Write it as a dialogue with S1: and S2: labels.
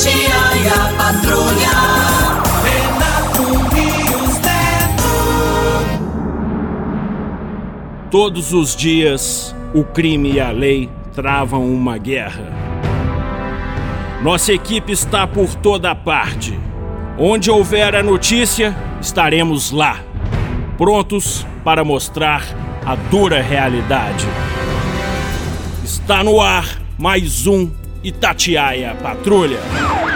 S1: Tia e a Patrulha. Renato Rios Neto. Todos os dias, o crime e a lei travam uma guerra. Nossa equipe está por toda parte. Onde houver a notícia, estaremos lá, prontos para mostrar a dura realidade. Está no ar mais um Itatiaia Patrulha.